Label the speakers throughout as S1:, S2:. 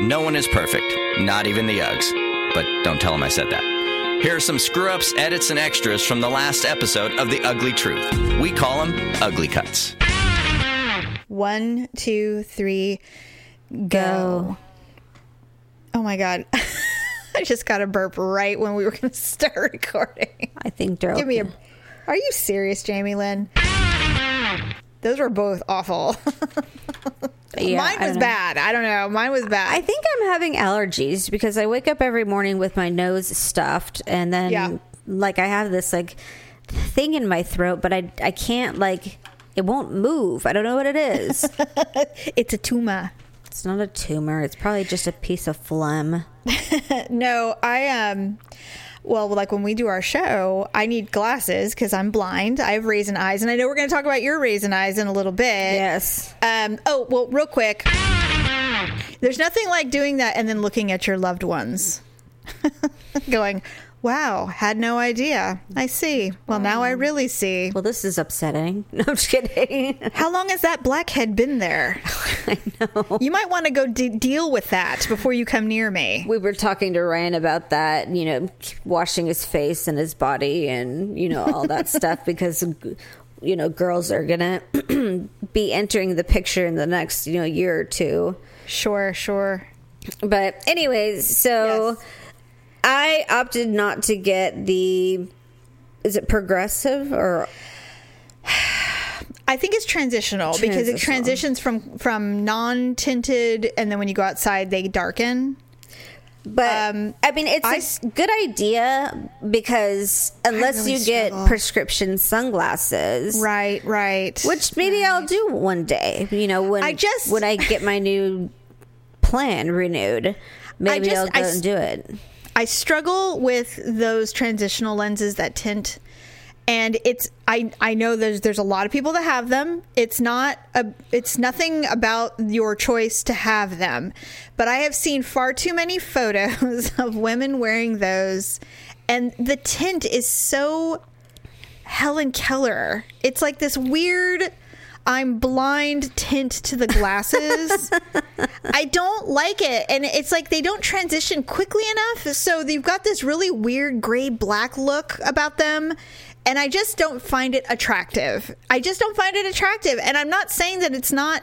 S1: No one is perfect, not even the Uggs. But don't tell them I said that. Here are some screw ups, edits, and extras from the last episode of The Ugly Truth. We call them Ugly Cuts.
S2: One, two, three, go. Oh my God. I just got a burp right when we were going to start recording.
S3: I think Daryl.
S2: Give me a. Are you serious, Jamie Lynn? Those were both awful.
S3: Yeah,
S2: Mine was
S3: don't
S2: bad. I don't know. Mine was bad.
S3: I think I'm having allergies because I wake up every morning with my nose stuffed, and then
S2: Yeah.
S3: like I have this like thing in my throat, but I I can't like it won't move. I don't know what it is.
S2: it's a tumor.
S3: it's not a tumor. It's probably just a piece of phlegm.
S2: No, I um well, like when we do our show, I need glasses because I'm blind. I have raisin eyes, and I know we're going to talk about your raisin eyes in a little bit.
S3: Yes.
S2: Um. Oh well, real quick. There's nothing like doing that and then looking at your loved ones, going, "Wow, had no idea. I see. Well, now I really see."
S3: Well, this is upsetting. No, I'm just kidding.
S2: How long has that blackhead been there?
S3: I know.
S2: You might want to go de- deal with that before you come near me.
S3: We were talking to Ryan about that, you know, washing his face and his body and, you know, all that stuff because, you know, girls are going to be entering the picture in the next, you know, year or two.
S2: Sure, sure.
S3: But, anyways, so
S2: Yes.
S3: I opted not to get the. Is it progressive or
S2: I think it's transitional, because it transitions from from non tinted, and then when you go outside, they darken.
S3: But
S2: Um,
S3: I mean, it's a
S2: I-
S3: s- good idea because unless
S2: really
S3: you get prescription sunglasses,
S2: Right, right.
S3: which maybe I'll do one day. You know, when
S2: I just-
S3: when I get my new plan renewed, maybe
S2: just-
S3: I'll go
S2: I
S3: and do it.
S2: I struggle with those transitional lenses that tint and it's I I know there's there's a lot of people that have them. It's not a it's nothing about your choice to have them. But I have seen far too many photos of women wearing those and the tint is so Helen Keller. It's like this weird I'm blind tint to the glasses. I don't like it. And it's like they don't transition quickly enough. So they've got this really weird gray black look about them. And I just don't find it attractive. I just don't find it attractive. And I'm not saying that it's not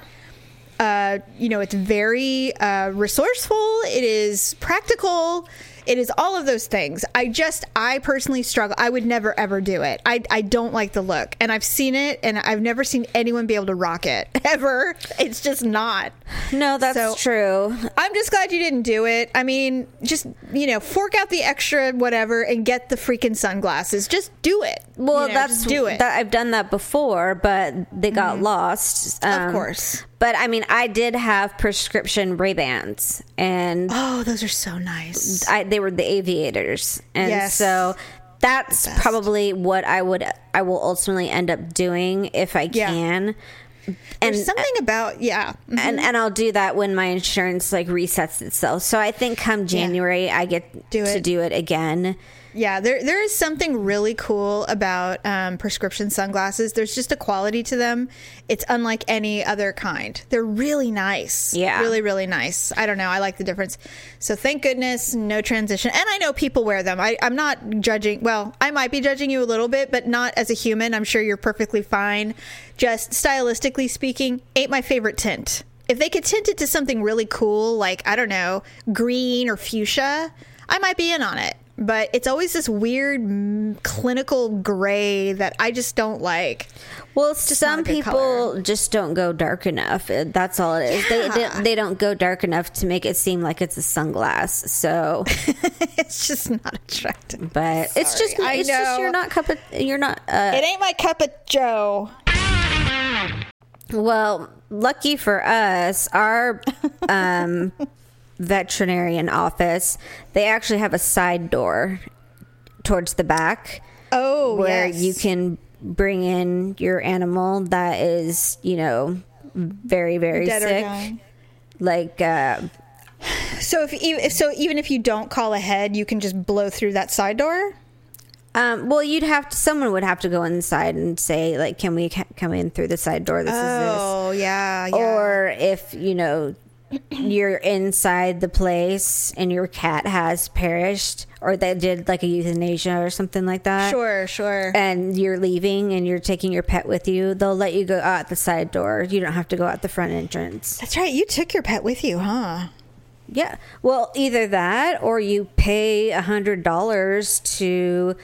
S2: uh, you know, it's very uh, resourceful. It is practical. It is all of those things. I just, I personally struggle. I would never ever do it. I, I don't like the look, and I've seen it, and I've never seen anyone be able to rock it ever. It's just not.
S3: No, that's
S2: So-
S3: true.
S2: I'm just glad you didn't do it. I mean, just you know, fork out the extra whatever and get the freaking sunglasses. Just do it.
S3: Well,
S2: You know,
S3: that's
S2: just do it.
S3: That, I've done that before, but they got lost. Um,
S2: course.
S3: But I mean, I did have prescription Ray Bans, and
S2: oh, those are so nice.
S3: I, they were the aviators, and
S2: Yes.
S3: so that's probably what I would I will ultimately end up doing if I
S2: Yeah.
S3: can. And
S2: There's something about yeah. Mhm.
S3: and and I'll do that when my insurance like resets itself. So I think come January I get
S2: Do
S3: to do it again.
S2: Yeah, there there is something really cool about um, prescription sunglasses. There's just a quality to them. It's unlike any other kind. They're really nice.
S3: Yeah.
S2: really really nice. I don't know. I like the difference. So thank goodness, no transition. And I know people wear them. I, I'm not judging. Well, I might be judging you a little bit, but not as a human. I'm sure you're perfectly fine. Just stylistically speaking, ain't my favorite tint. If they could tint it to something really cool, like I don't know, green or fuchsia, I might be in on it. But it's always this weird mm, clinical gray that I just don't like.
S3: Well, some people
S2: color.
S3: just don't go dark enough. That's all it is. They, they they don't go dark enough to make it seem like it's a sunglass. So,
S2: it's just not attractive.
S3: but it's just
S2: I
S3: it's just
S2: know.
S3: you're not cup of you're not uh,
S2: It ain't my cup of joe.
S3: Well, lucky for us, our um, veterinarian office, they actually have a side door towards the back
S2: Oh,
S3: where
S2: yes.
S3: you can bring in your animal that is, you know, very, very
S2: Dead
S3: sick. Like, uh,
S2: So if, if so, even if you don't call ahead, you can just blow through that side door.
S3: um, well, you'd have to, someone would have to go inside and say, like, can we ca- come in through the side door? This is this.
S2: Oh yeah, yeah.
S3: Or if, you know, you're inside the place and your cat has perished or they did like a euthanasia or something like that.
S2: Sure, sure.
S3: And you're leaving and you're taking your pet with you, they'll let you go out the side door. You don't have to go out the front entrance.
S2: That's right. You took your pet with you, huh?
S3: Yeah. Well, either that or you pay a hundred dollars to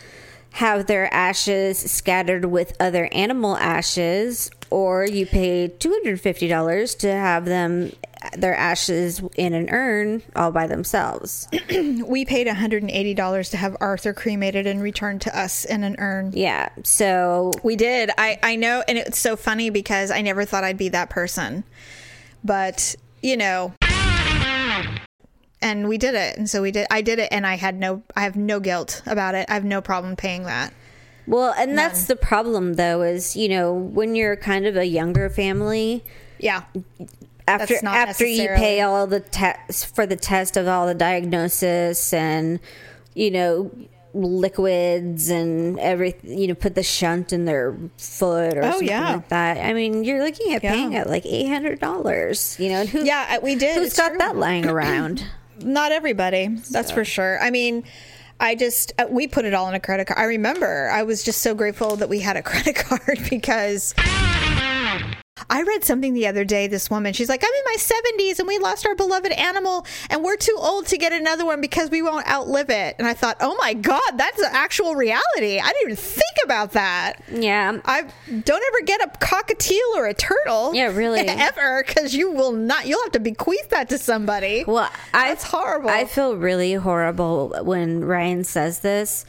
S3: have their ashes scattered with other animal ashes, or you pay two hundred fifty dollars to have them their ashes in an urn all by themselves.
S2: We paid $180 to have Arthur cremated and returned to us in an urn.
S3: yeah. So
S2: We did. I, I know. And it's so funny because I never thought I'd be that person. But, you know, and we did it. And so we did. I did it and I had no, I have no guilt about it. I have no problem paying that.
S3: Well, and that's the problem though is, you know, when you're kind of a younger family,
S2: Yeah.
S3: after
S2: That's not
S3: after you
S2: necessarily-
S3: pay all the tests for the test of all the diagnosis and you know liquids and everything you know put the shunt in their foot or
S2: Oh,
S3: something
S2: yeah.
S3: like that i mean you're looking at
S2: Yeah.
S3: paying at like $800 you know and who
S2: Yeah, uh, we did.
S3: who's
S2: It's
S3: got
S2: true.
S3: that lying around
S2: Not everybody. That's for sure. I mean, I just uh, we put it all in a credit card. I remember I was just so grateful that we had a credit card because I read something the other day. This woman, she's like, I'm in my 70s and we lost our beloved animal and we're too old to get another one because we won't outlive it. And I thought, oh my God, that's an actual reality. I didn't even think about that.
S3: yeah
S2: I don't ever get a cockatiel or a turtle.
S3: Yeah, really.
S2: ever, because you will not. You'll have to bequeath that to somebody.
S3: Well, I,
S2: That's horrible.
S3: I feel really horrible when Ryan says this.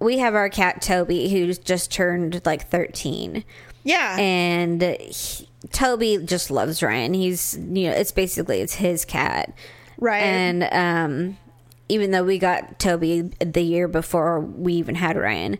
S3: We have our cat Toby, who's just turned like 13.
S2: Yeah,
S3: and he, Toby just loves Ryan. He's you know it's basically it's his cat,
S2: Right.
S3: And um, even though we got Toby the year before we even had Ryan.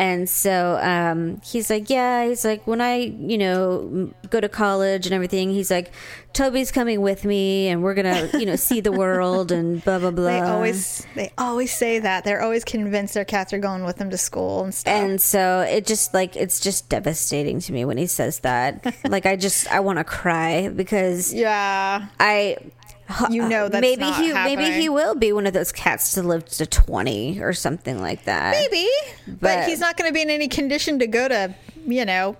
S3: And so um, he's like, yeah. He's like, when I, you know, go to college and everything, he's like, Toby's coming with me, and we're gonna, you know, see the world and blah blah blah.
S2: they always they always say that. They're always convinced their cats are going with them to school and stuff.
S3: and so it just like it's just devastating to me when he says that. like I just I want to cry because
S2: yeah,
S3: I
S2: You know that's
S3: maybe he maybe he will be one of those cats to live to 20 or something like that.
S2: maybe, but,
S3: But-
S2: he's not going to be in any condition to go to you know.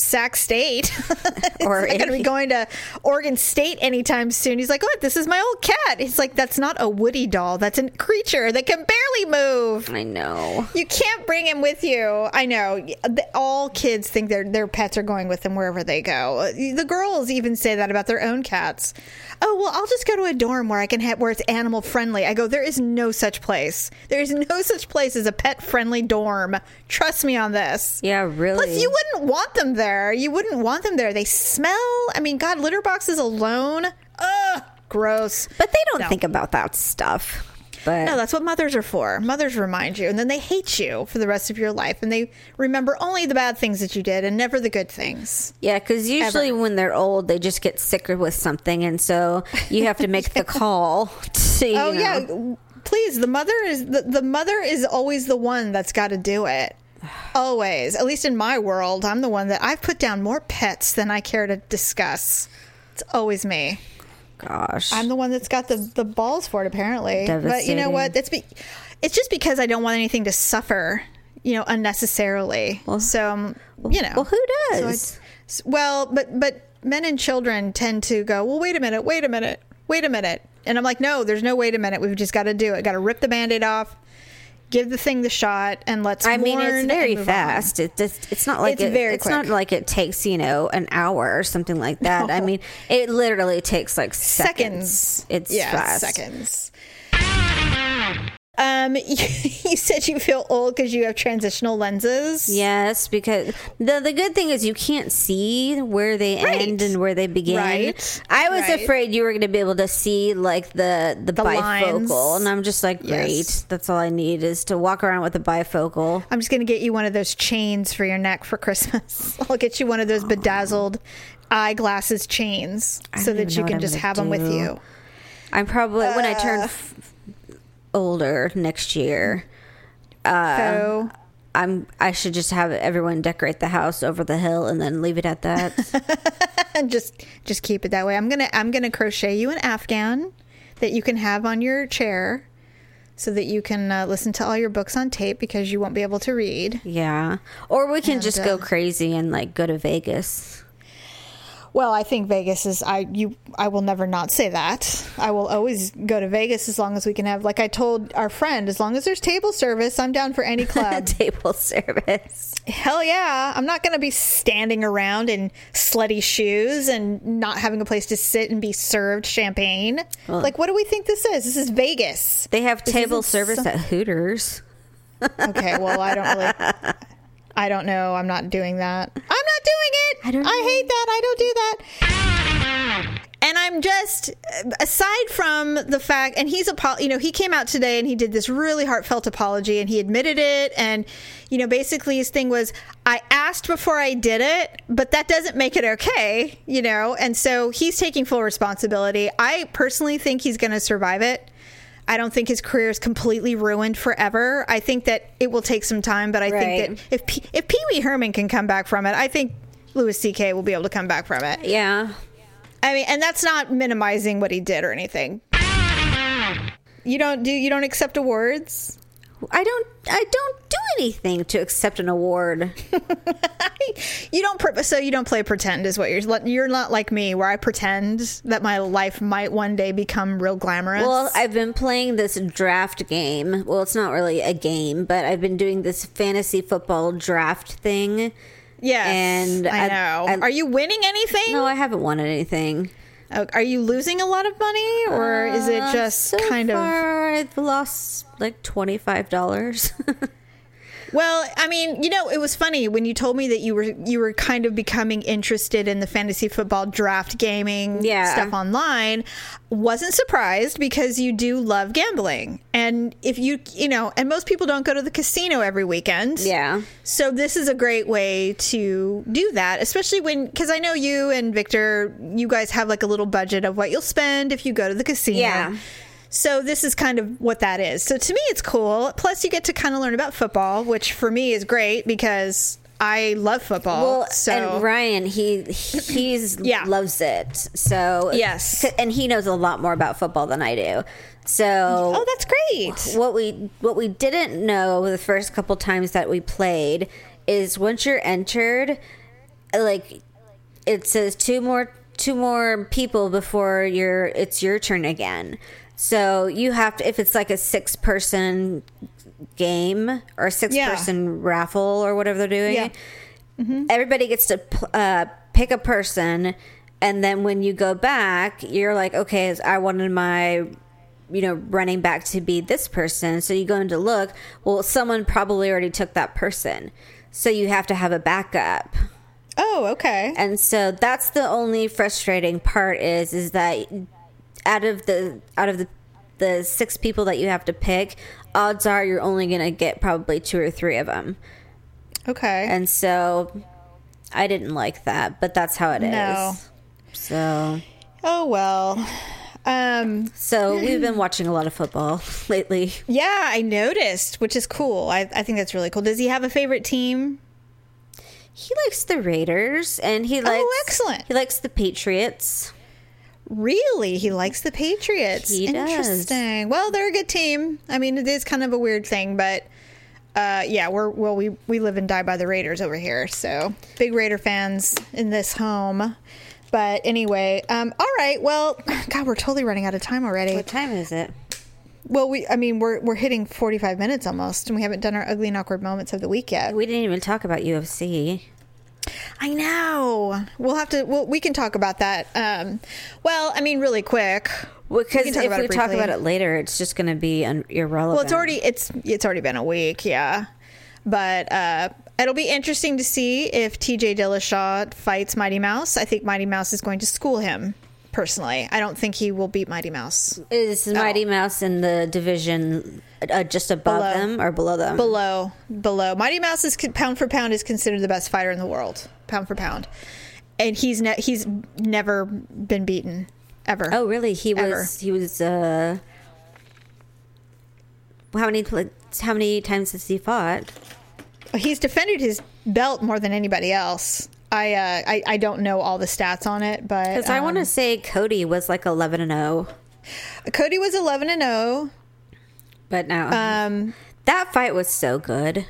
S2: Sac State,
S3: Or
S2: not going to be going to Oregon State anytime soon. He's like, "Look, this is my old cat." He's like, "That's not a Woody doll. That's a creature that can barely move."
S3: I know.
S2: You can't bring him with you. I know. All kids think their their pets are going with them wherever they go. The girls even say that about their own cats. Oh well, I'll just go to a dorm where I can have where it's animal friendly. I go. There is no such place. There is no such place as a pet friendly dorm. Trust me on this.
S3: Yeah, really.
S2: Plus, you wouldn't want them there. You wouldn't want them there. They smell. I mean, God, litter boxes alone. Ugh, gross.
S3: but they don't
S2: No.
S3: think about that stuff. But
S2: No, that's what mothers are for. Mothers remind you, and then they hate you for the rest of your life, and they remember only the bad things that you did and never the good things.
S3: yeah, because usually when they're old, they just get sicker with something, and so you have to make the call. To,
S2: Oh
S3: know.
S2: yeah, please. The mother is the, the mother is always the one that's got to do it. Always, at least in my world, I'm the one that I've put down more pets than I care to discuss. It's always me.
S3: Gosh,
S2: I'm the one that's got the, the balls for it, apparently. But you know what? It's be, it's just because I don't want anything to suffer, you know, unnecessarily. Well, so, um, you know.
S3: well, who does?
S2: s- well, but but men and children tend to go. Well, wait a minute. Wait a minute. Wait a minute. And I'm like, no, there's no wait a minute. We've just got to do it. Got to rip the band-aid off. Give the thing the shot, and let's.
S3: I mean, it's very
S2: move on.
S3: fast. It just, it's not like
S2: It's
S3: it,
S2: very
S3: it's not like it takes you know an hour or something like that. I mean, it literally takes like seconds.
S2: seconds.
S3: It's
S2: yeah,
S3: fast.
S2: seconds. Um, you said you feel old because you have transitional lenses.
S3: Yes, because the the good thing is you can't see where they
S2: Right.
S3: end and where they begin.
S2: Right.
S3: I was
S2: Right.
S3: afraid you were going to be able to see like the the,
S2: The
S3: bifocal,
S2: lines.
S3: and I'm just like, great.
S2: Yes.
S3: That's all I need is to walk around with a bifocal.
S2: I'm just gonna get you one of those chains for your neck for Christmas. I'll get you one of those bedazzled eyeglasses chains so that you can just have them with you.
S3: I'm probably when I
S2: Uh.
S3: turn f- older next year.
S2: so
S3: I'm I should just have everyone decorate the house over the hill and then leave it at that.
S2: and just just keep it that way. I'm gonna I'm gonna crochet you an afghan that you can have on your chair, so that you can uh, listen to all your books on tape because you won't be able to read.
S3: yeah. Or we can
S2: And,
S3: just go
S2: uh,
S3: crazy and like go to Vegas.
S2: Well, I think Vegas is I you I will never not say that. I will always go to Vegas as long as we can have like I told our friend, as long as there's table service, I'm down for any club.
S3: Table service.
S2: Hell yeah. I'm not going to be standing around in slutty shoes and not having a place to sit and be served champagne. like what do we think this is? This is Vegas.
S3: They have
S2: This
S3: table service
S2: some-
S3: at Hooters.
S2: Okay, well, I don't really I don't know. I'm not doing that. I'm not doing it.
S3: I don't
S2: I
S3: know.
S2: hate that. I don't do that. And I'm just aside from the fact, and he's a you know he came out today and he did this really heartfelt apology and he admitted it and you know basically his thing was I asked before I did it, but that doesn't make it okay, you know. And so he's taking full responsibility. I personally think he's going to survive it. I don't think his career is completely ruined forever. I think that it will take some time, but I
S3: Right.
S2: think that if P- if Pee Wee Herman can come back from it, I think Louis C.K. will be able to come back from it.
S3: Yeah.
S2: I mean, and that's not minimizing what he did or anything. You don't do you don't accept awards?
S3: I don't I don't do anything to accept an award.
S2: You don't pre- so you don't play pretend is what you're you're not like me where I pretend that my life might one day become real glamorous.
S3: Well, I've been playing this draft game. Well, it's not really a game, but I've been doing this fantasy football draft thing.
S2: yes,
S3: and
S2: I,
S3: I-
S2: know.
S3: I-
S2: Are you winning anything?
S3: No, I haven't won anything.
S2: Are you losing a lot of money, or is it
S3: Uh,
S2: just
S3: so
S2: kind of?
S3: I've lost like twenty five dollars.
S2: Well, I mean, you know, it was funny when you told me that you were you were kind of becoming interested in the fantasy football draft gaming
S3: Yeah.
S2: stuff online. Wasn't surprised because you do love gambling, and if you you know, and most people don't go to the casino every weekend.
S3: yeah,
S2: So this is a great way to do that, especially when because I know you and Victor, you guys have like a little budget of what you'll spend if you go to the casino.
S3: Yeah.
S2: So this is kind of what that is. So to me, it's cool. Plus, you get to kind of learn about football, which for me is great because I love football.
S3: well,
S2: so
S3: and Ryan, he he's
S2: Yeah.
S3: loves it. So
S2: Yes.
S3: and he knows a lot more about football than I do. So
S2: oh, that's great.
S3: what we what we didn't know the first couple times that we played is once you're entered like it says two more two more people before your it's your turn again so you have to if it's like a six person game or a six
S2: Yeah.
S3: person raffle or whatever they're doing
S2: Yeah.
S3: everybody gets to uh, pick a person and then when you go back you're like okay i wanted my you know running back to be this person so you go in to look well someone probably already took that person so you have to have a backup
S2: Oh, okay.
S3: and so that's the only frustrating part is is that out of the out of the the six people that you have to pick odds are you're only going to get probably two or three of them
S2: Okay.
S3: and so I didn't like that, but that's how it is.
S2: No.
S3: So,
S2: oh well. Um.
S3: so we've been watching a lot of football lately.
S2: Yeah, I noticed, which is cool. I, I think that's really cool. Does he have a favorite team?
S3: He likes the Raiders, and he likes
S2: Oh, excellent.
S3: He likes the Patriots.
S2: Really, he likes the Patriots.
S3: He does.
S2: Interesting. Well, they're a good team. I mean, it is kind of a weird thing, but uh, yeah, we're well, we we live and die by the Raiders over here, so big Raider fans in this home. But anyway, um, all right. Well, God, we're totally running out of time already.
S3: What time is it?
S2: Well, we, I mean, we're we're hitting forty five minutes almost, and we haven't done our ugly and awkward moments of the week yet.
S3: We didn't even talk about UFC.
S2: I know. We'll have to. Well, we can talk about that. Um, well, I mean, really quick.
S3: Because
S2: talk
S3: if we talk about it later, it's just going to be un- irrelevant.
S2: Well, it's already it's it's already been a week, yeah. But uh, it'll be interesting to see if T.J. Dillashaw fights Mighty Mouse. I think Mighty Mouse is going to school him. Personally, I don't think he will beat Mighty Mouse.
S3: Is Mighty Mouse in the division uh, just above
S2: Below.
S3: them or below them?
S2: Below, below. Mighty Mouse is pound for pound is considered the best fighter in the world, pound for pound, and he's ne- he's never been beaten ever.
S3: Oh, really? He was. He was. uh How many? How many times has he fought?
S2: He's defended his belt more than anybody else. I uh, I, I don't know all the stats on it, but
S3: Because I want to
S2: um,
S3: say Cody was like 11 and oh. 0,
S2: Cody was eleven and zero.
S3: but now
S2: Um,
S3: that fight was so good.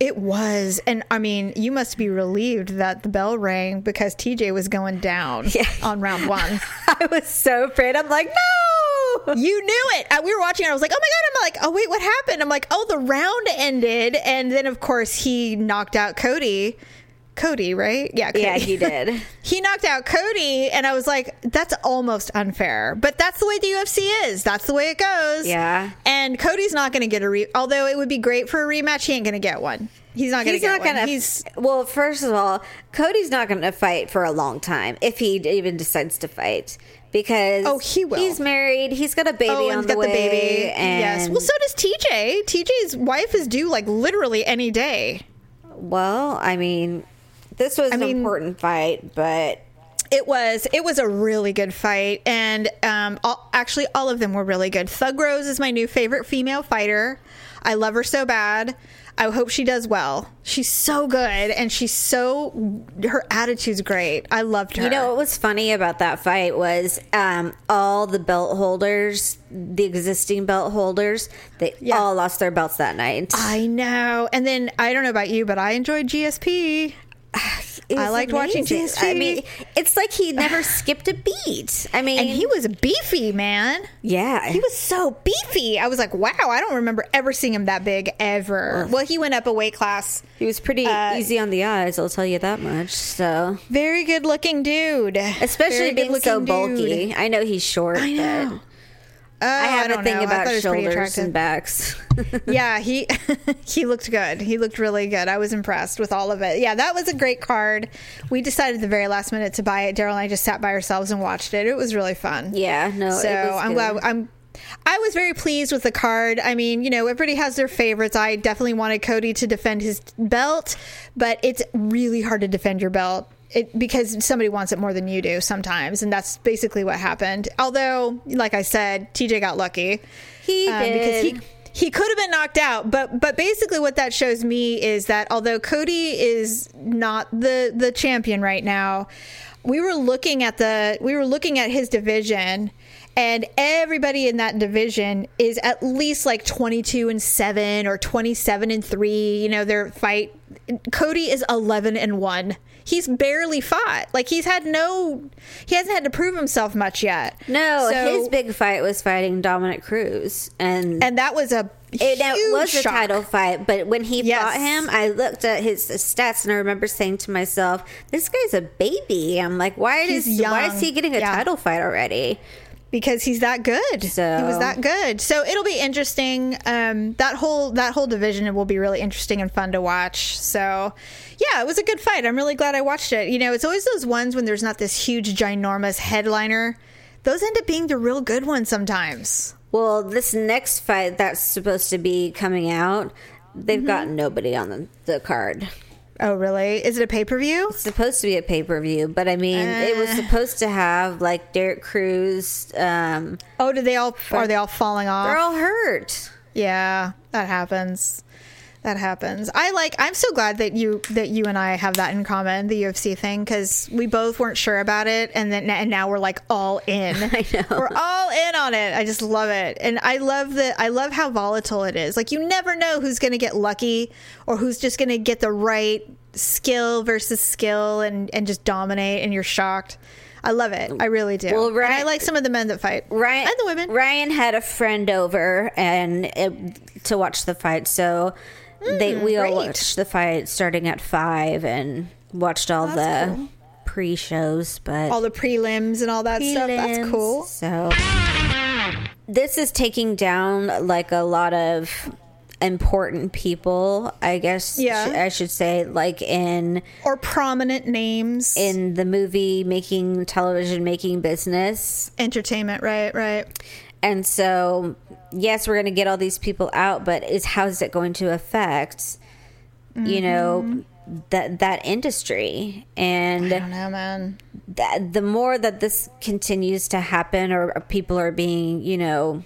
S2: it was, and I mean, you must be relieved that the bell rang because TJ was going down
S3: Yeah.
S2: on round one.
S3: I was so afraid. I'm like, no.
S2: you knew it. Uh, we were watching. it. I was like, oh my god. I'm like, oh wait, what happened? I'm like, oh, the round ended, and then of course he knocked out Cody. Cody, right? Yeah, Cody.
S3: Yeah, he did.
S2: he knocked out Cody, and I was like, that's almost unfair. But that's the way the UFC is. That's the way it goes.
S3: Yeah.
S2: And Cody's not going to get a re. Although it would be great for a rematch, he ain't going to get one. He's not going to
S3: He's
S2: get
S3: not
S2: one.
S3: gonna.
S2: He's
S3: well, first of all, Cody's not gonna fight for a long time if he even decides to fight because
S2: Oh, he will.
S3: He's married. He's got a baby
S2: oh,
S3: on the
S2: got
S3: way.
S2: the baby.
S3: And
S2: yes. Well, so does TJ. TJ's wife is due like literally any day.
S3: well, I mean, this was
S2: I
S3: an
S2: mean-
S3: important fight, but
S2: It was it was a really good fight, and um, all, actually all of them were really good. Thug Rose is my new favorite female fighter. I love her so bad. I hope she does well. She's so good, and she's so her attitude's great. I loved her.
S3: You know what was funny about that fight was um, all the belt holders, the existing belt holders, they
S2: Yeah.
S3: all lost their belts that night.
S2: I know. And then I don't know about you, but I enjoyed GSP. I liked watching
S3: amazing. I mean, it's like he never skipped a beat. I mean,
S2: And he was beefy, man.
S3: yeah,
S2: He was so beefy. I was like, wow, I don't remember ever seeing him that big ever. Well, he went up a weight class.
S3: He was pretty
S2: Uh,
S3: easy on the eyes, I'll tell you that much. So,
S2: Very good looking dude.
S3: especially
S2: Very
S3: being so
S2: good-looking dude.
S3: bulky. I know he's short,
S2: I know.
S3: but
S2: Oh,
S3: I have
S2: don't
S3: a thing
S2: know.
S3: About
S2: thought he was pretty
S3: shoulders and backs.
S2: yeah, he he looked good. He looked really good. I was impressed with all of it. Yeah, that was a great card. We decided at the very last minute to buy it. Daryl and I just sat by ourselves and watched it. It was really fun.
S3: yeah, no,
S2: so
S3: it was
S2: I'm
S3: good.
S2: glad I'm I was very pleased with the card. I mean, you know, everybody has their favorites. I definitely wanted Cody to defend his belt, but it's really hard to defend your belt. It, because somebody wants it more than you do sometimes, and that's basically what happened. Although, like I said, TJ got lucky.
S3: He
S2: um, because he he could have been knocked out but but basically what that shows me is that although Cody is not the the champion right now we were looking at the we were looking at his division and everybody in that division is at least like 22 and 7 or 27 and 3 you know their fight. Cody is 11 and 1 he's barely fought like he's had no he hasn't had to prove himself much yet
S3: no,
S2: So-
S3: his big fight was fighting Dominick Cruz, and
S2: and that was a
S3: it, was a title fight. But when he
S2: Yes.
S3: fought him, I looked at his stats and I remember saying to myself, "This guy's a baby." I'm like, "Why is why is he getting a
S2: Yeah.
S3: title fight already?"
S2: Because he's that good.
S3: So-
S2: he was that good. So it'll be interesting. Um, that whole that whole division will be really interesting and fun to watch. So yeah, it was a good fight. I'm really glad I watched it. You know, it's always those ones when there's not this huge ginormous headliner. Those end up being the real good ones sometimes.
S3: Well, this next fight that's supposed to be coming out, they've
S2: Mm-hmm.
S3: got nobody on the, the card.
S2: Oh, really? Is it a pay per view?
S3: It's supposed to be a pay per view, but I mean, it was
S2: Uh.
S3: supposed to have like Derek Cruz. Um,
S2: Oh, did they all? Are they all falling off?
S3: they're all hurt.
S2: Yeah, that happens. That happens. I like. I'm so glad that you that you and I have that in common, the UFC thing, because we both weren't sure about it, and then and now we're like all in.
S3: I know.
S2: We're all in on it. I just love it, and I love that. I love how volatile it is. Like you never know who's going to get lucky or who's just going to get the right skill versus skill and and just dominate, and you're shocked. I love it. I really do.
S3: Well,
S2: And
S3: right-
S2: I like some of the men that fight.
S3: Ryan
S2: and the women.
S3: Ryan had a friend over and it, to watch the fight, so they we all
S2: Hmm,
S3: watched the fight starting at five and watched all
S2: That's
S3: the
S2: cool.
S3: pre-shows, but
S2: all the prelims and all that stuff. That's cool.
S3: So this is taking down like a lot of important people, I guess.
S2: Yeah.
S3: sh- I should say, like in
S2: Or prominent names
S3: in the movie making, television making business.
S2: entertainment. Right, right.
S3: And so, yes, we're going to get all these people out, but is how is it going to affect, you know, that that industry? And
S2: I don't know, man.
S3: that the more that this continues to happen or people are being you know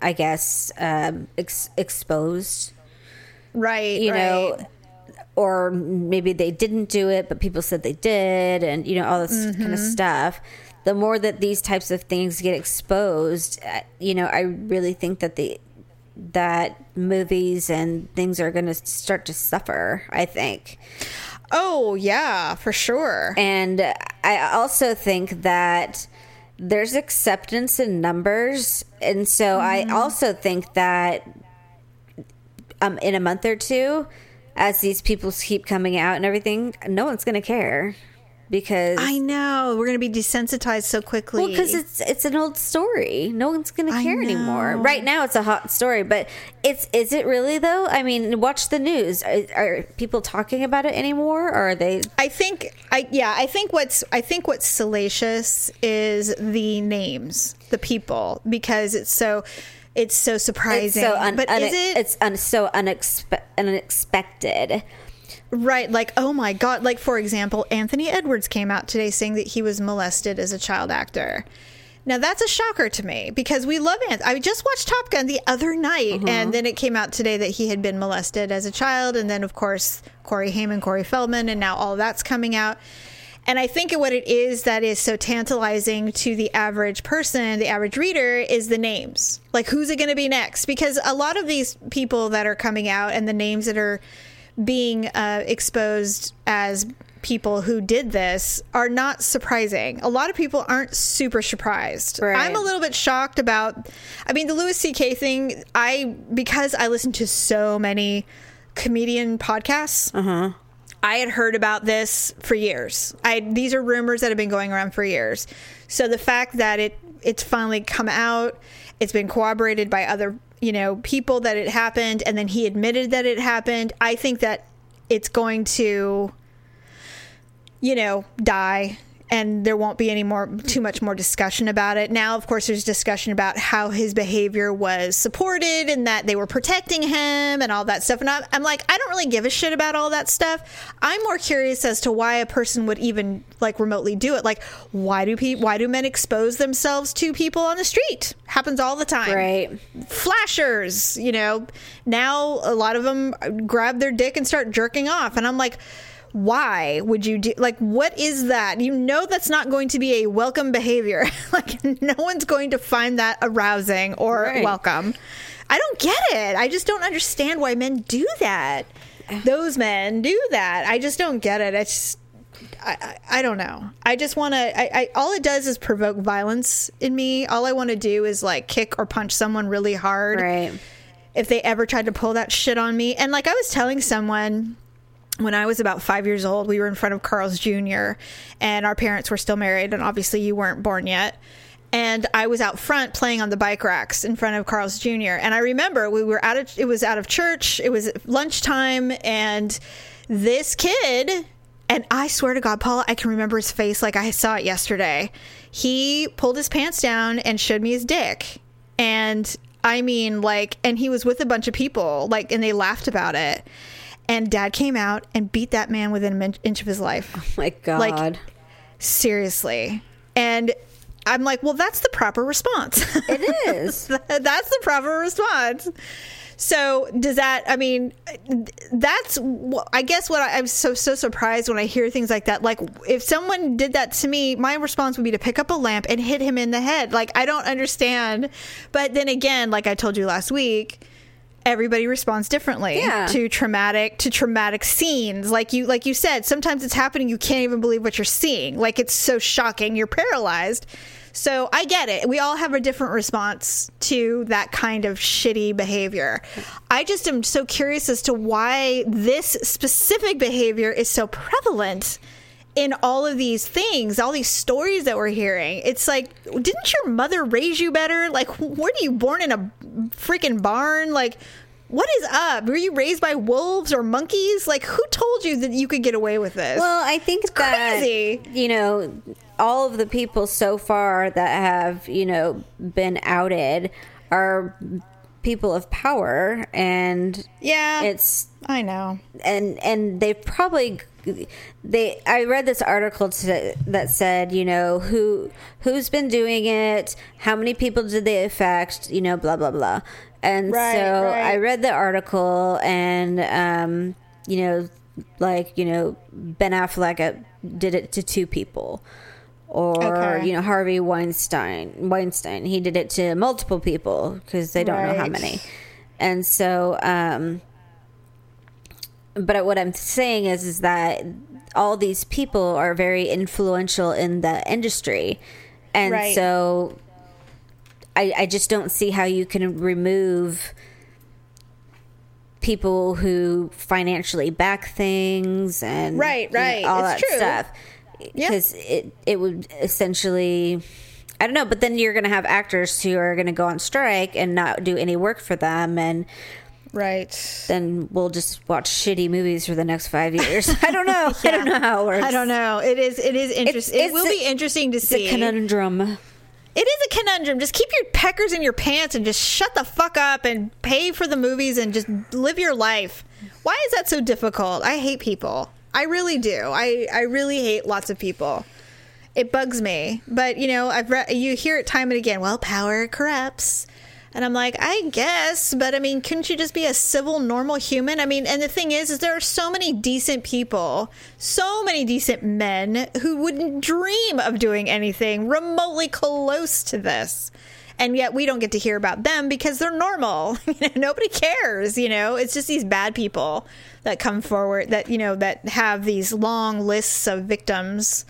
S3: i guess um ex- exposed
S2: Right,
S3: you
S2: right.
S3: know or maybe they didn't do it, but people said they did, and you know all this kind of stuff. The more that these types of things get exposed, uh, you know, I really think that the that movies and things are going to start to suffer. I think.
S2: Oh yeah, for sure.
S3: And I also think that there's acceptance in numbers. And so I also think that um, in a month or two, as these people keep coming out and everything, no one's going to care because
S2: I know we're going to be desensitized so quickly.
S3: well, because it's it's an old story. No one's going to care anymore. Right now, it's a hot story, but it's is it really though? I mean, watch the news. Are, are people talking about it anymore, or are they?
S2: I think I yeah, I think what's I think what's salacious is the names, the people because it's so it's so
S3: It's
S2: surprising.
S3: so un,
S2: but
S3: une-
S2: is it
S3: It's un, so unexpe- unexpected.
S2: Right like oh my god, like for example, Anthony Edwards came out today saying that he was molested as a child actor. Now that's a shocker to me because we love Anthony. I just watched Top Gun the other night, mm-hmm. and then it came out today that he had been molested as a child, and then of course Corey Haim, Corey Feldman, and now all that's coming out. And I think what it is that is so tantalizing to the average person, the average reader, is the names. Like, who's it going to be next? Because a lot of these people that are coming out and the names that are being uh, exposed as people who did this are not surprising. A lot of people aren't super surprised.
S3: Right.
S2: I'm a little bit shocked about. I mean, the Louis C.K. thing. I because I listen to so many comedian podcasts. I had heard about this for years. I these are rumors that have been going around for years. So the fact that it it's finally come out, it's been corroborated by other, you know, people that it happened and then he admitted that it happened. I think that it's going to you know, die and there won't be any more too much more discussion about it. Now, of course, there's discussion about how his behavior was supported and that they were protecting him and all that stuff. And I'm, I'm like, I don't really give a shit about all that stuff. I'm more curious as to why a person would even like remotely do it. Like, why do people, why do men expose themselves to people on the street? Happens all the time
S3: Right.
S2: flashers you know now a lot of them grab their dick and start jerking off and i'm like why would you do like what is that you know that's not going to be a welcome behavior like no one's going to find that arousing or
S3: Right.
S2: welcome i don't get it i just don't understand why men do that those men do that i just don't get it it's I, I, I don't know. I just want to. I, I all it does is provoke violence in me. All I want to do is like kick or punch someone really hard
S3: Right.
S2: if they ever tried to pull that shit on me. And like I was telling someone when I was about five years old, we were in front of Carl's Jr. and our parents were still married, and obviously you weren't born yet. And I was out front playing on the bike racks in front of Carl's Jr. And I remember we were out of it was out of church, it was lunchtime, and this kid and I swear to God, Paula, I can remember his face like I saw it yesterday. He pulled his pants down and showed me his dick. And I mean, like, and he was with a bunch of people, like, and they laughed about it. And dad came out and beat that man within an inch- of his life.
S3: Oh My God.
S2: Seriously. And I'm like, well, that's the proper response.
S3: it is.
S2: that's the proper response. So does that? I mean, that's I guess what I, I'm so so surprised when I hear things like that. Like if someone did that to me, my response would be to pick up a lamp and hit him in the head. Like I don't understand. But then again, like I told you last week, everybody responds differently
S3: Yeah.
S2: to traumatic to traumatic scenes. Like you like you said, sometimes it's happening. You can't even believe what you're seeing. Like it's so shocking. You're paralyzed. So I get it. We all have a different response to that kind of shitty behavior. I just am so curious as to why this specific behavior is so prevalent in all of these things, all these stories that we're hearing. It's like, didn't your mother raise you better? Like, are you born in a freaking barn? Like, what is up? Were you raised by wolves or monkeys? Like, who told you that you could get away with this?
S3: Well, I think that
S2: crazy.
S3: you know all of the people so far that have you know been outed are people of power, and
S2: yeah,
S3: it's
S2: I know.
S3: and and they've probably they i read this article to, that said you know who who's been doing it how many people did they affect you know blah blah blah and
S2: Right,
S3: so
S2: right.
S3: i read the article and um you know like you know Ben Affleck uh, did it to two people, or
S2: Okay.
S3: you know Harvey Weinstein. Weinstein he did it to multiple people because they don't know how many, and so. um but what I'm saying is, is that all these people are very influential in the industry, and
S2: Right.
S3: so I, I just don't see how you can remove people who financially back things and
S2: Right,
S3: you know,
S2: right.
S3: all
S2: It's
S3: that
S2: true.
S3: stuff
S2: Yeah.
S3: because it it would essentially I don't know, but then you're going to have actors who are going to go on strike and not do any work for them, and
S2: Right.
S3: then we'll just watch shitty movies for the next five years. I don't know. I don't know how it works.
S2: I don't know. It is. It is interesting. It will
S3: a-
S2: be interesting to
S3: It's
S2: see.
S3: a conundrum.
S2: It is a conundrum. Just keep your peckers in your pants and just shut the fuck up and pay for the movies and just live your life. Why is that so difficult? I hate people. I really do. I I really hate lots of people. It bugs me. But you know, I've read you hear it time and again. Well, power corrupts. And I'm like, I guess, but I mean, couldn't you just be a civil, normal human? I mean, and the thing is, is there are so many decent people, so many decent men who wouldn't dream of doing anything remotely close to this. And yet we don't get to hear about them because they're normal. You know, Nobody cares, you know? It's just these bad people that come forward that, you know, that have these long lists of victims.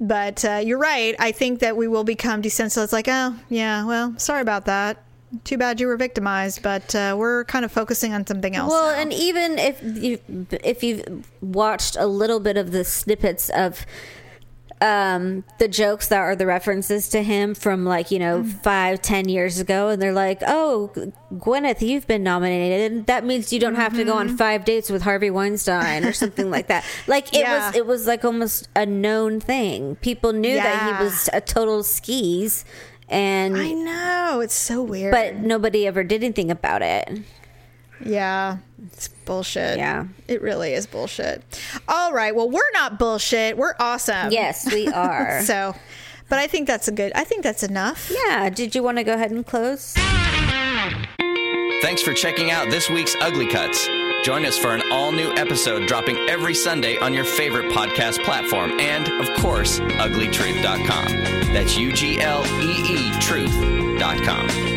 S2: But uh, you're right. I think that we will become desensitized. Like, oh, yeah, well, sorry about that. Too bad you were victimized, but uh, we're kind of focusing on something else.
S3: Well,
S2: now.
S3: and even if you if you've watched a little bit of the snippets of um the jokes that are the references to him from like you know five ten years ago and they're like oh gwyneth you've been nominated and that means you don't have to go on five dates with harvey weinstein or something like that like it
S2: Yeah.
S3: was it was like almost a known thing people knew that he was a total skis and
S2: I know it's so weird,
S3: but nobody ever did anything about it
S2: yeah, it's bullshit.
S3: Yeah.
S2: it really is bullshit. All right, well, we're not bullshit. We're awesome.
S3: yes we are
S2: So, but I think that's a good. I think that's enough.
S3: yeah did you want to go ahead and close
S1: Thanks for checking out this week's Ugly Cuts. Join us for an all new episode dropping every Sunday on your favorite podcast platform and, of course, ugleetruth.com. That's U G L E E truth.com.